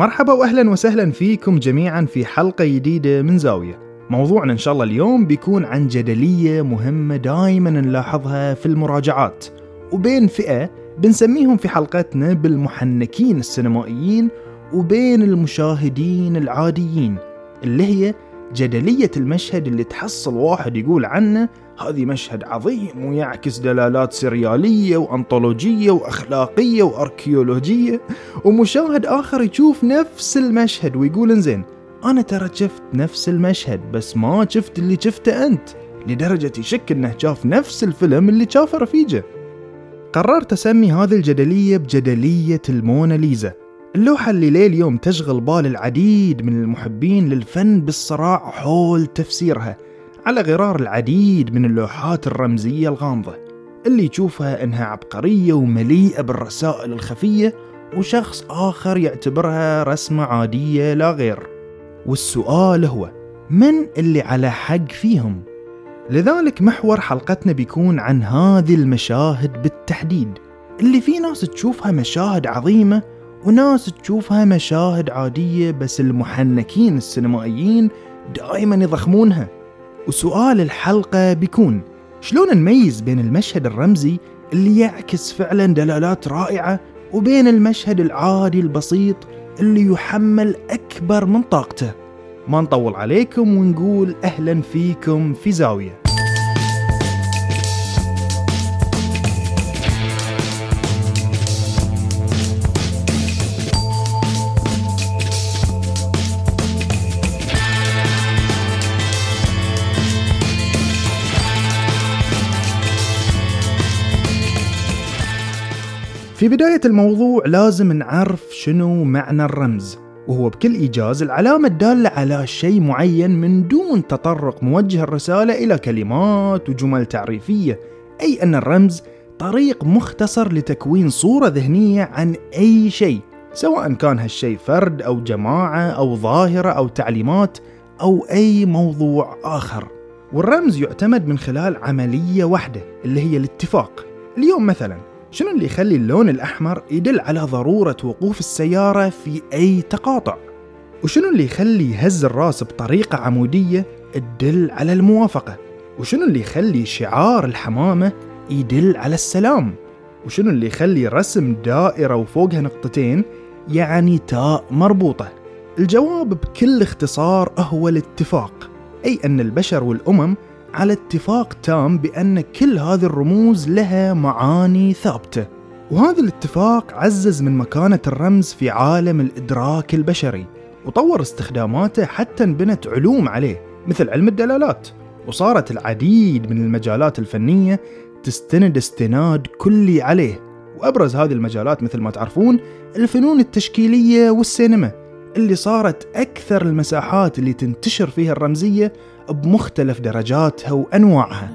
مرحبا واهلا وسهلا فيكم جميعا في حلقة جديدة من زاوية. موضوعنا إن شاء الله اليوم بيكون عن جدلية مهمة دائما نلاحظها في المراجعات وبين فئة بنسميهم في حلقتنا بالمحنكين السينمائيين وبين المشاهدين العاديين اللي هي جدلية المشهد اللي تحصل واحد يقول عنه هذه مشهد عظيم ويعكس دلالات سريالية وأنطولوجية وأخلاقية وأركيولوجية ومشاهد آخر يشوف نفس المشهد ويقول إنزين أنا ترى شفت نفس المشهد بس ما شفت اللي شفته أنت لدرجة يشك أنه شاف نفس الفيلم اللي شافه رفيجة. قررت أسمي هذه الجدلية بجدلية الموناليزا. اللوحة اللي ليل يوم تشغل بال العديد من المحبين للفن بالصراع حول تفسيرها على غرار العديد من اللوحات الرمزية الغامضة اللي يشوفها إنها عبقرية ومليئة بالرسائل الخفية وشخص آخر يعتبرها رسمة عادية لا غير والسؤال هو من اللي على حق فيهم؟ لذلك محور حلقتنا بيكون عن هذه المشاهد بالتحديد اللي في ناس تشوفها مشاهد عظيمة وناس تشوفها مشاهد عادية بس المحنكين السينمائيين دائما يضخمونها. وسؤال الحلقة بيكون شلون نميز بين المشهد الرمزي اللي يعكس فعلا دلالات رائعة وبين المشهد العادي البسيط اللي يحمل أكبر من طاقته؟ ما نطول عليكم ونقول أهلا فيكم في زاوية. في بداية الموضوع لازم نعرف شنو معنى الرمز وهو بكل إيجاز العلامة الدالة على شيء معين من دون تطرق موجه الرسالة إلى كلمات وجمل تعريفية أي أن الرمز طريق مختصر لتكوين صورة ذهنية عن أي شيء سواء كان هالشيء فرد أو جماعة أو ظاهرة أو تعليمات أو أي موضوع آخر. والرمز يعتمد من خلال عملية واحدة اللي هي الاتفاق. اليوم مثلا شنو اللي يخلي اللون الأحمر يدل على ضرورة وقوف السيارة في أي تقاطع؟ وشنو اللي يخلي هز الراس بطريقة عمودية تدل على الموافقة؟ وشنو اللي يخلي شعار الحمامة يدل على السلام؟ وشنو اللي يخلي رسم دائرة وفوقها نقطتين يعني تاء مربوطة؟ الجواب بكل اختصار هو الاتفاق أي أن البشر والأمم على اتفاق تام بأن كل هذه الرموز لها معاني ثابتة. وهذا الاتفاق عزز من مكانة الرمز في عالم الإدراك البشري وطور استخداماته حتى انبنت علوم عليه مثل علم الدلالات. وصارت العديد من المجالات الفنية تستند استناد كلي عليه. وأبرز هذه المجالات مثل ما تعرفون الفنون التشكيلية والسينما. اللي صارت أكثر المساحات اللي تنتشر فيها الرمزية بمختلف درجاتها وأنواعها.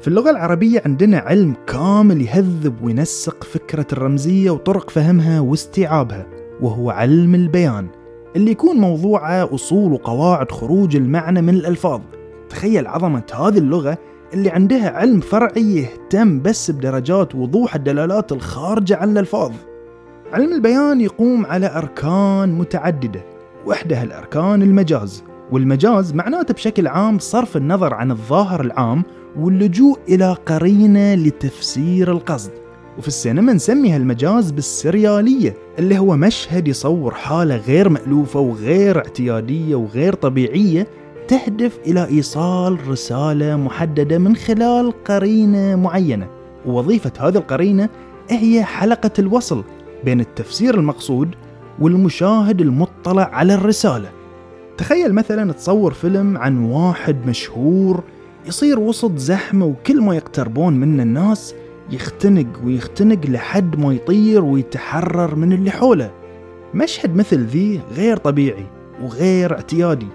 في اللغة العربية عندنا علم كامل يهذب وينسق فكرة الرمزية وطرق فهمها واستيعابها. وهو علم البيان اللي يكون موضوعه أصول وقواعد خروج المعنى من الألفاظ. تخيل عظمة هذه اللغة اللي عندها علم فرعي يهتم بس بدرجات وضوح الدلالات الخارجة عن الألفاظ. علم البيان يقوم على أركان متعددة وإحدى هالأركان المجاز. والمجاز معناته بشكل عام صرف النظر عن الظاهر العام واللجوء إلى قرينة لتفسير القصد. وفي السينما نسمي هالمجاز بالسريالية اللي هو مشهد يصور حالة غير مألوفة وغير اعتيادية وغير طبيعية تهدف إلى إيصال رسالة محددة من خلال قرينة معينة. ووظيفة هذه القرينة هي حلقة الوصل بين التفسير المقصود والمشاهد المطلع على الرسالة. تخيل مثلا تصور فيلم عن واحد مشهور يصير وسط زحمة وكل ما يقتربون منه الناس يختنق ويختنق لحد ما يطير ويتحرر من اللي حوله. مشهد مثل ذي غير طبيعي وغير اعتيادي.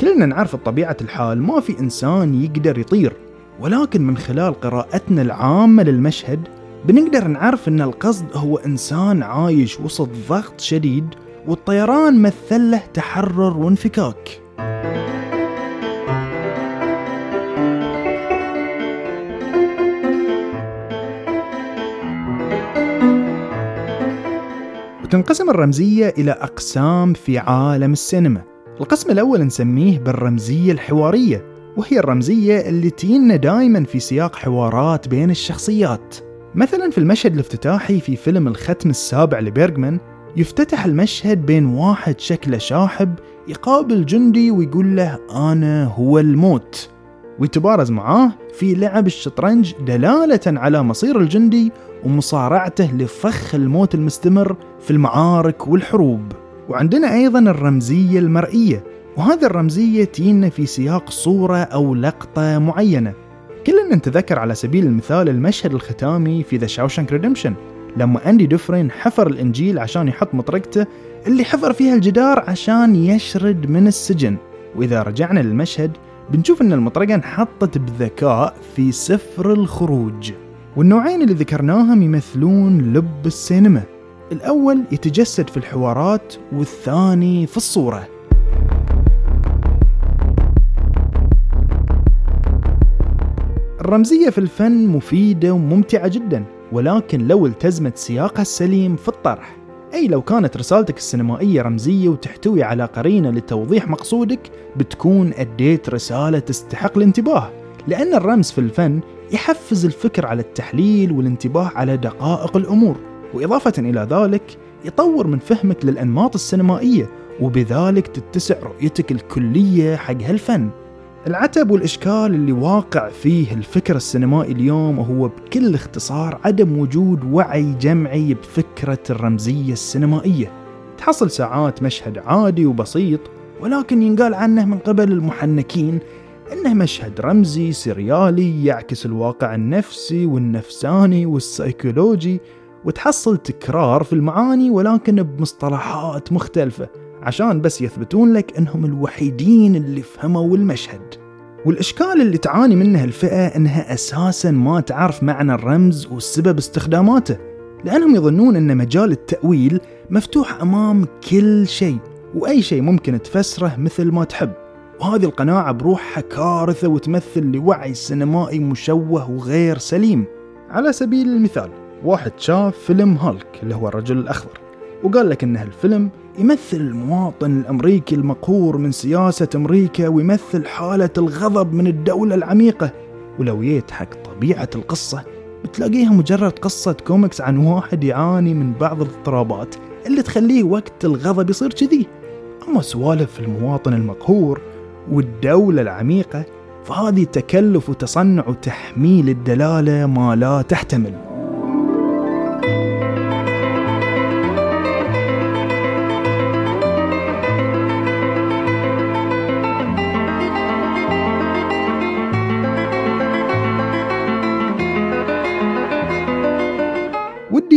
كلنا نعرف بطبيعة الحال ما في إنسان يقدر يطير ولكن من خلال قراءتنا العامة للمشهد بنقدر نعرف أن القصد هو إنسان عايش وسط ضغط شديد والطيران مثل له تحرر وانفكاك. وتنقسم الرمزية إلى أقسام في عالم السينما. القسم الأول نسميه بالرمزية الحوارية وهي الرمزية اللي تجينا دائما في سياق حوارات بين الشخصيات. مثلا في المشهد الافتتاحي في فيلم الختم السابع لبيرغمان يفتتح المشهد بين واحد شكله شاحب يقابل جندي ويقول له أنا هو الموت. ويتبارز معاه في لعب الشطرنج دلالة على مصير الجندي ومصارعته لفخ الموت المستمر في المعارك والحروب. وعندنا أيضا الرمزية المرئية وهذه الرمزية تجينا في سياق صورة أو لقطة معينة. كلنا نتذكر على سبيل المثال المشهد الختامي في The Shawshank Redemption لما أندي دوفرين حفر الإنجيل عشان يحط مطرقته اللي حفر فيها الجدار عشان يشرد من السجن. وإذا رجعنا للمشهد بنشوف أن المطرقة انحطت بذكاء في سفر الخروج والنوعين اللي ذكرناهم يمثلون لب السينما. الأول يتجسد في الحوارات والثاني في الصورة. الرمزية في الفن مفيدة وممتعة جدا ولكن لو التزمت سياقها السليم في الطرح. أي لو كانت رسالتك السينمائية رمزية وتحتوي على قرينة لتوضيح مقصودك بتكون أديت رسالة تستحق الانتباه لأن الرمز في الفن يحفز الفكر على التحليل والانتباه على دقائق الأمور وإضافة إلى ذلك يطور من فهمك للأنماط السينمائية وبذلك تتسع رؤيتك الكلية حق هالفن. العتب والإشكال اللي واقع فيه الفكر السينمائي اليوم هو بكل اختصار عدم وجود وعي جمعي بفكرة الرمزية السينمائية. تحصل ساعات مشهد عادي وبسيط ولكن ينقال عنه من قبل المحنكين إنه مشهد رمزي سريالي يعكس الواقع النفسي والنفساني والسيكولوجي وتحصل تكرار في المعاني ولكن بمصطلحات مختلفة. عشان بس يثبتون لك انهم الوحيدين اللي فهموا المشهد. والإشكال اللي تعاني منه الفئة إنها أساسا ما تعرف معنى الرمز وسبب استخداماته لأنهم يظنون أن مجال التأويل مفتوح أمام كل شيء وأي شيء ممكن تفسره مثل ما تحب. وهذه القناعة بروحها كارثة وتمثل لوعي سينمائي مشوه وغير سليم. على سبيل المثال واحد شاف فيلم هالك اللي هو الرجل الأخضر. وقال لك إن هالفيلم يمثل المواطن الأمريكي المقهور من سياسة أمريكا ويمثل حالة الغضب من الدولة العميقة. ولو جيت حق طبيعة القصة بتلاقيها مجرد قصة كوميكس عن واحد يعاني من بعض الاضطرابات اللي تخليه وقت الغضب يصير كذي. أما سوالف المواطن المقهور والدولة العميقة فهذه تكلف وتصنع وتحميل الدلالة ما لا تحتمل.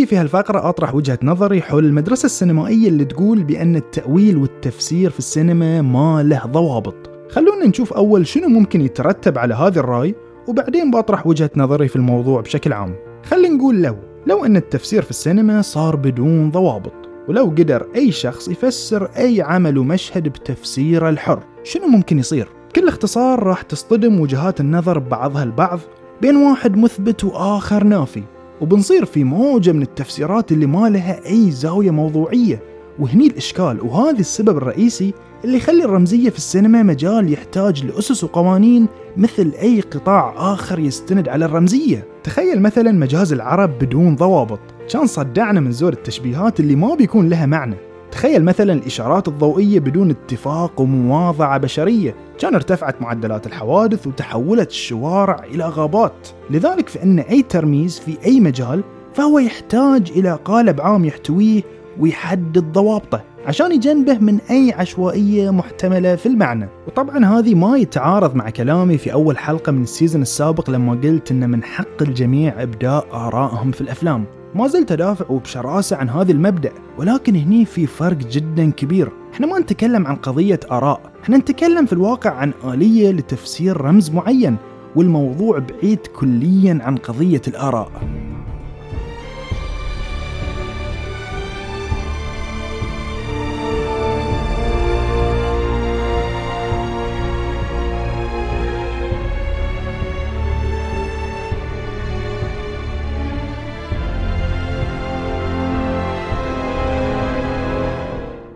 في هالفقرة أطرح وجهة نظري حول المدرسة السينمائية اللي تقول بأن التأويل والتفسير في السينما ما له ضوابط. خلونا نشوف أول شنو ممكن يترتب على هذا الرأي وبعدين بطرح وجهة نظري في الموضوع بشكل عام. خلينا نقول لو لو أن التفسير في السينما صار بدون ضوابط ولو قدر أي شخص يفسر أي عمل ومشهد بتفسيره الحر شنو ممكن يصير؟ بكل اختصار راح تصطدم وجهات النظر ببعضها البعض بين واحد مثبت وآخر نافي. وبنصير في موجة من التفسيرات اللي ما لها أي زاوية موضوعية. وهني الإشكال وهذا السبب الرئيسي اللي يخلي الرمزية في السينما مجال يحتاج لأسس وقوانين مثل أي قطاع آخر يستند على الرمزية. تخيل مثلا مجاز العرب بدون ضوابط. كان صدعنا من زور التشبيهات اللي ما بيكون لها معنى. تخيل مثلا الإشارات الضوئية بدون اتفاق ومواضعة بشرية. كان ارتفعت معدلات الحوادث وتحولت الشوارع إلى غابات. لذلك فإن أي ترميز في أي مجال فهو يحتاج إلى قالب عام يحتويه ويحدد ضوابطه عشان يجنبه من أي عشوائية محتملة في المعنى. وطبعا هذه ما يتعارض مع كلامي في أول حلقة من السيزون السابق لما قلت أن من حق الجميع إبداء آرائهم في الأفلام. ما زلت أدافع وبشراسة عن هذا المبدأ ولكن هني في فرق جدا كبير. إحنا ما نتكلم عن قضية آراء إحنا نتكلم في الواقع عن آلية لتفسير رمز معين والموضوع بعيد كليا عن قضية الآراء.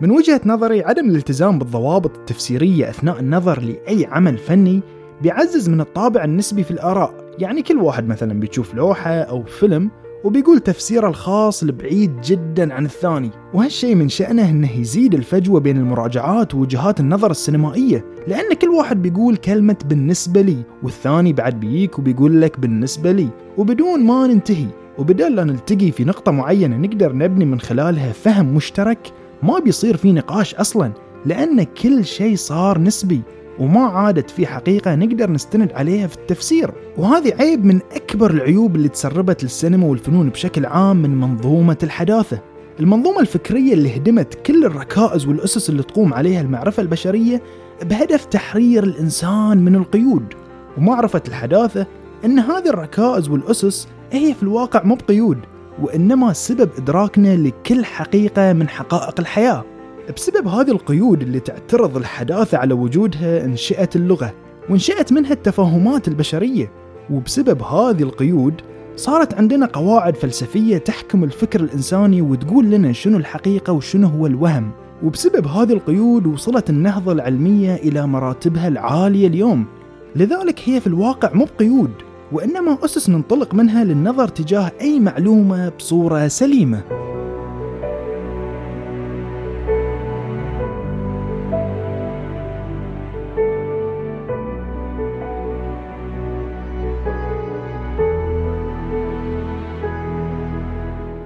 من وجهة نظري عدم الالتزام بالضوابط التفسيرية أثناء النظر لأي عمل فني بيعزز من الطابع النسبي في الآراء. يعني كل واحد مثلا بيشوف لوحة أو فيلم وبيقول تفسيره الخاص البعيد جدا عن الثاني. وهالشيء من شأنه أنه يزيد الفجوة بين المراجعات ووجهات النظر السينمائية لأن كل واحد بيقول كلمة بالنسبة لي والثاني بعد بيجيك وبيقول لك بالنسبة لي. وبدون ما ننتهي وبدل لا نلتقي في نقطة معينة نقدر نبني من خلالها فهم مشترك ما بيصير في نقاش أصلا لأن كل شيء صار نسبي وما عادت في حقيقة نقدر نستند عليها في التفسير. وهذه عيب من أكبر العيوب اللي تسربت للسينما والفنون بشكل عام من منظومة الحداثة. المنظومة الفكرية اللي هدمت كل الركائز والأسس اللي تقوم عليها المعرفة البشرية بهدف تحرير الإنسان من القيود. ومعرفة الحداثة أن هذه الركائز والأسس هي في الواقع مو بقيود. وإنما سبب إدراكنا لكل حقيقة من حقائق الحياة. بسبب هذه القيود اللي تعترض الحداثة على وجودها انشئت اللغة وانشئت منها التفاهمات البشرية. وبسبب هذه القيود صارت عندنا قواعد فلسفية تحكم الفكر الإنساني وتقول لنا شنو الحقيقة وشنو هو الوهم. وبسبب هذه القيود وصلت النهضة العلمية إلى مراتبها العالية اليوم. لذلك هي في الواقع مو بقيود وإنما أسس ننطلق منها للنظر تجاه أي معلومة بصورة سليمة.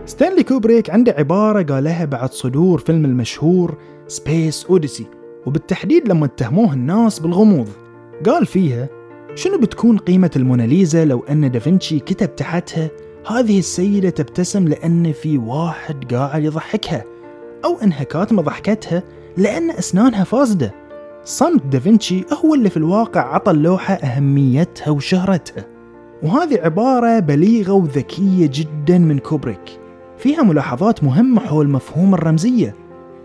ستانلي كوبريك عنده عبارة قالها بعد صدور فيلم المشهور Space Odyssey وبالتحديد لما اتهموه الناس بالغموض. قال فيها شنو بتكون قيمة الموناليزا لو أن دافنشي كتب تحتها هذه السيدة تبتسم لأن في واحد قاعد يضحكها أو أنها كاتمة ضحكتها لأن أسنانها فاسدة. صمت دافنشي هو اللي في الواقع عطى اللوحة أهميتها وشهرتها. وهذه عبارة بليغة وذكية جدا من كوبريك. فيها ملاحظات مهمة حول مفهوم الرمزية.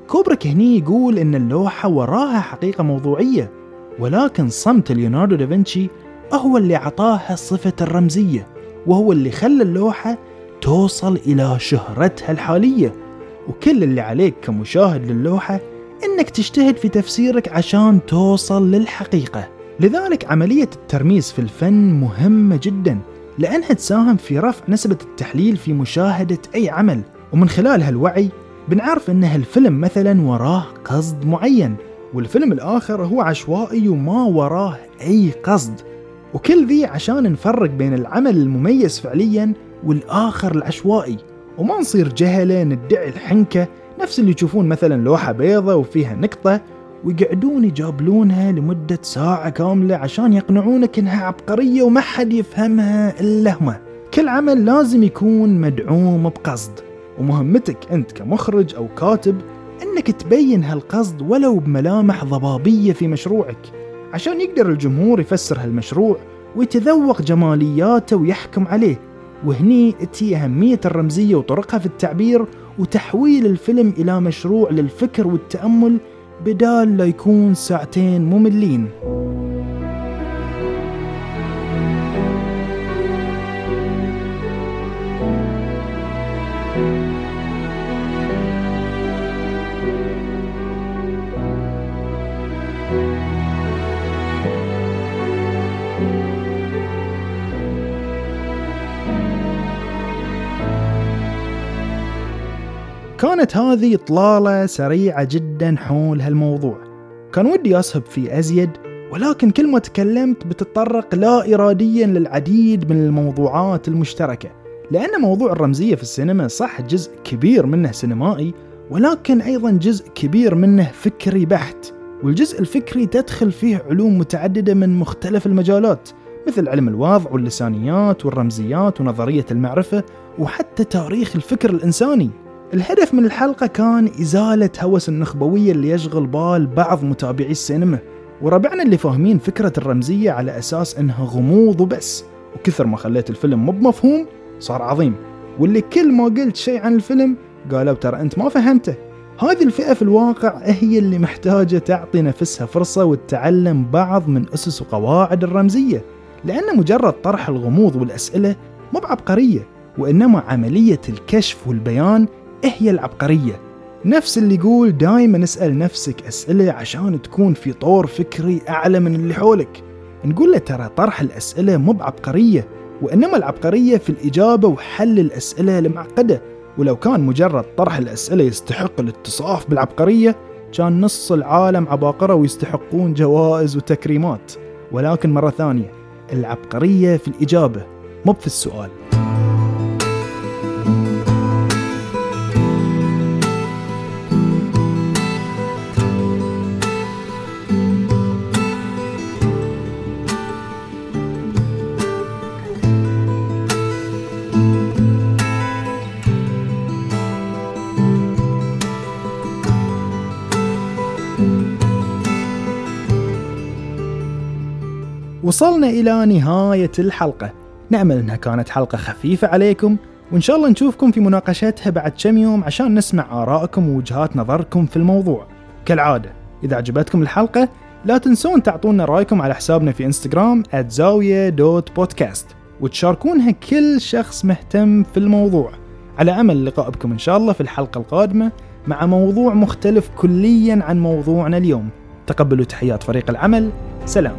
كوبريك هني يقول إن اللوحة وراها حقيقة موضوعية. ولكن صمت ليوناردو دافنشي هو اللي عطاها صفة الرمزية وهو اللي خلى اللوحة توصل إلى شهرتها الحالية. وكل اللي عليك كمشاهد للوحة إنك تجتهد في تفسيرك عشان توصل للحقيقة. لذلك عملية الترميز في الفن مهمة جدا لأنها تساهم في رفع نسبة التحليل في مشاهدة أي عمل. ومن خلال هالوعي بنعرف أن هالفيلم مثلا وراه قصد معين. والفيلم الآخر هو عشوائي وما وراه أي قصد. وكل ذي عشان نفرق بين العمل المميز فعليا والآخر العشوائي. وما نصير جهلة ندعي الحنكة نفس اللي يشوفون مثلا لوحة بيضة وفيها نقطة ويقعدون يجابلونها لمدة ساعة كاملة عشان يقنعونك انها عبقرية وما حد يفهمها إلا هم كل عمل لازم يكون مدعوم بقصد. ومهمتك أنت كمخرج أو كاتب إنك تبين هالقصد ولو بملامح ضبابية في مشروعك عشان يقدر الجمهور يفسر هالمشروع ويتذوق جمالياته ويحكم عليه. وهني تي أهمية الرمزية وطرقها في التعبير وتحويل الفيلم إلى مشروع للفكر والتأمل بدال لا يكون ساعتين مملين. كانت هذه إطلالة سريعة جدا حول هالموضوع. كان ودي أسهب في أزيد ولكن كل ما تكلمت بتطرق لا إراديا للعديد من الموضوعات المشتركة لأن موضوع الرمزية في السينما صح جزء كبير منه سينمائي ولكن أيضا جزء كبير منه فكري بحت. والجزء الفكري تدخل فيه علوم متعددة من مختلف المجالات مثل علم الوضع واللسانيات والرمزيات ونظرية المعرفة وحتى تاريخ الفكر الإنساني. الهدف من الحلقة كان إزالة هوس النخبوية اللي يشغل بال بعض متابعي السينما وربعنا اللي فاهمين فكرة الرمزية على أساس إنها غموض وبس. وكثر ما خليت الفيلم مو بمفهوم صار عظيم. واللي كل ما قلت شيء عن الفيلم قالوا ترى أنت ما فهمته. هذه الفئة في الواقع هي اللي محتاجة تعطي نفسها فرصة وتتعلم بعض من أسس وقواعد الرمزية لأن مجرد طرح الغموض والأسئلة مو بعبقرية وإنما عملية الكشف والبيان هي العبقرية. نفس اللي يقول دايما اسأل نفسك أسئلة عشان تكون في طور فكري أعلى من اللي حولك. نقول له ترى طرح الأسئلة مو بعبقرية وإنما العبقرية في الإجابة وحل الأسئلة المعقدة. ولو كان مجرد طرح الأسئلة يستحق الاتصاف بالعبقرية كان نص العالم عباقرة ويستحقون جوائز وتكريمات. ولكن مرة ثانية العبقرية في الإجابة مو في السؤال. وصلنا إلى نهاية الحلقة. نأمل أنها كانت حلقة خفيفة عليكم وإن شاء الله نشوفكم في مناقشتها بعد كم يوم عشان نسمع آرائكم ووجهات نظركم في الموضوع. كالعادة إذا عجبتكم الحلقة لا تنسون تعطونا رأيكم على حسابنا في انستغرام @زاوية.بودكاست وتشاركونها كل شخص مهتم في الموضوع. على أمل اللقاء بكم إن شاء الله في الحلقة القادمة مع موضوع مختلف كليا عن موضوعنا اليوم. تقبلوا تحيات فريق العمل. سلام.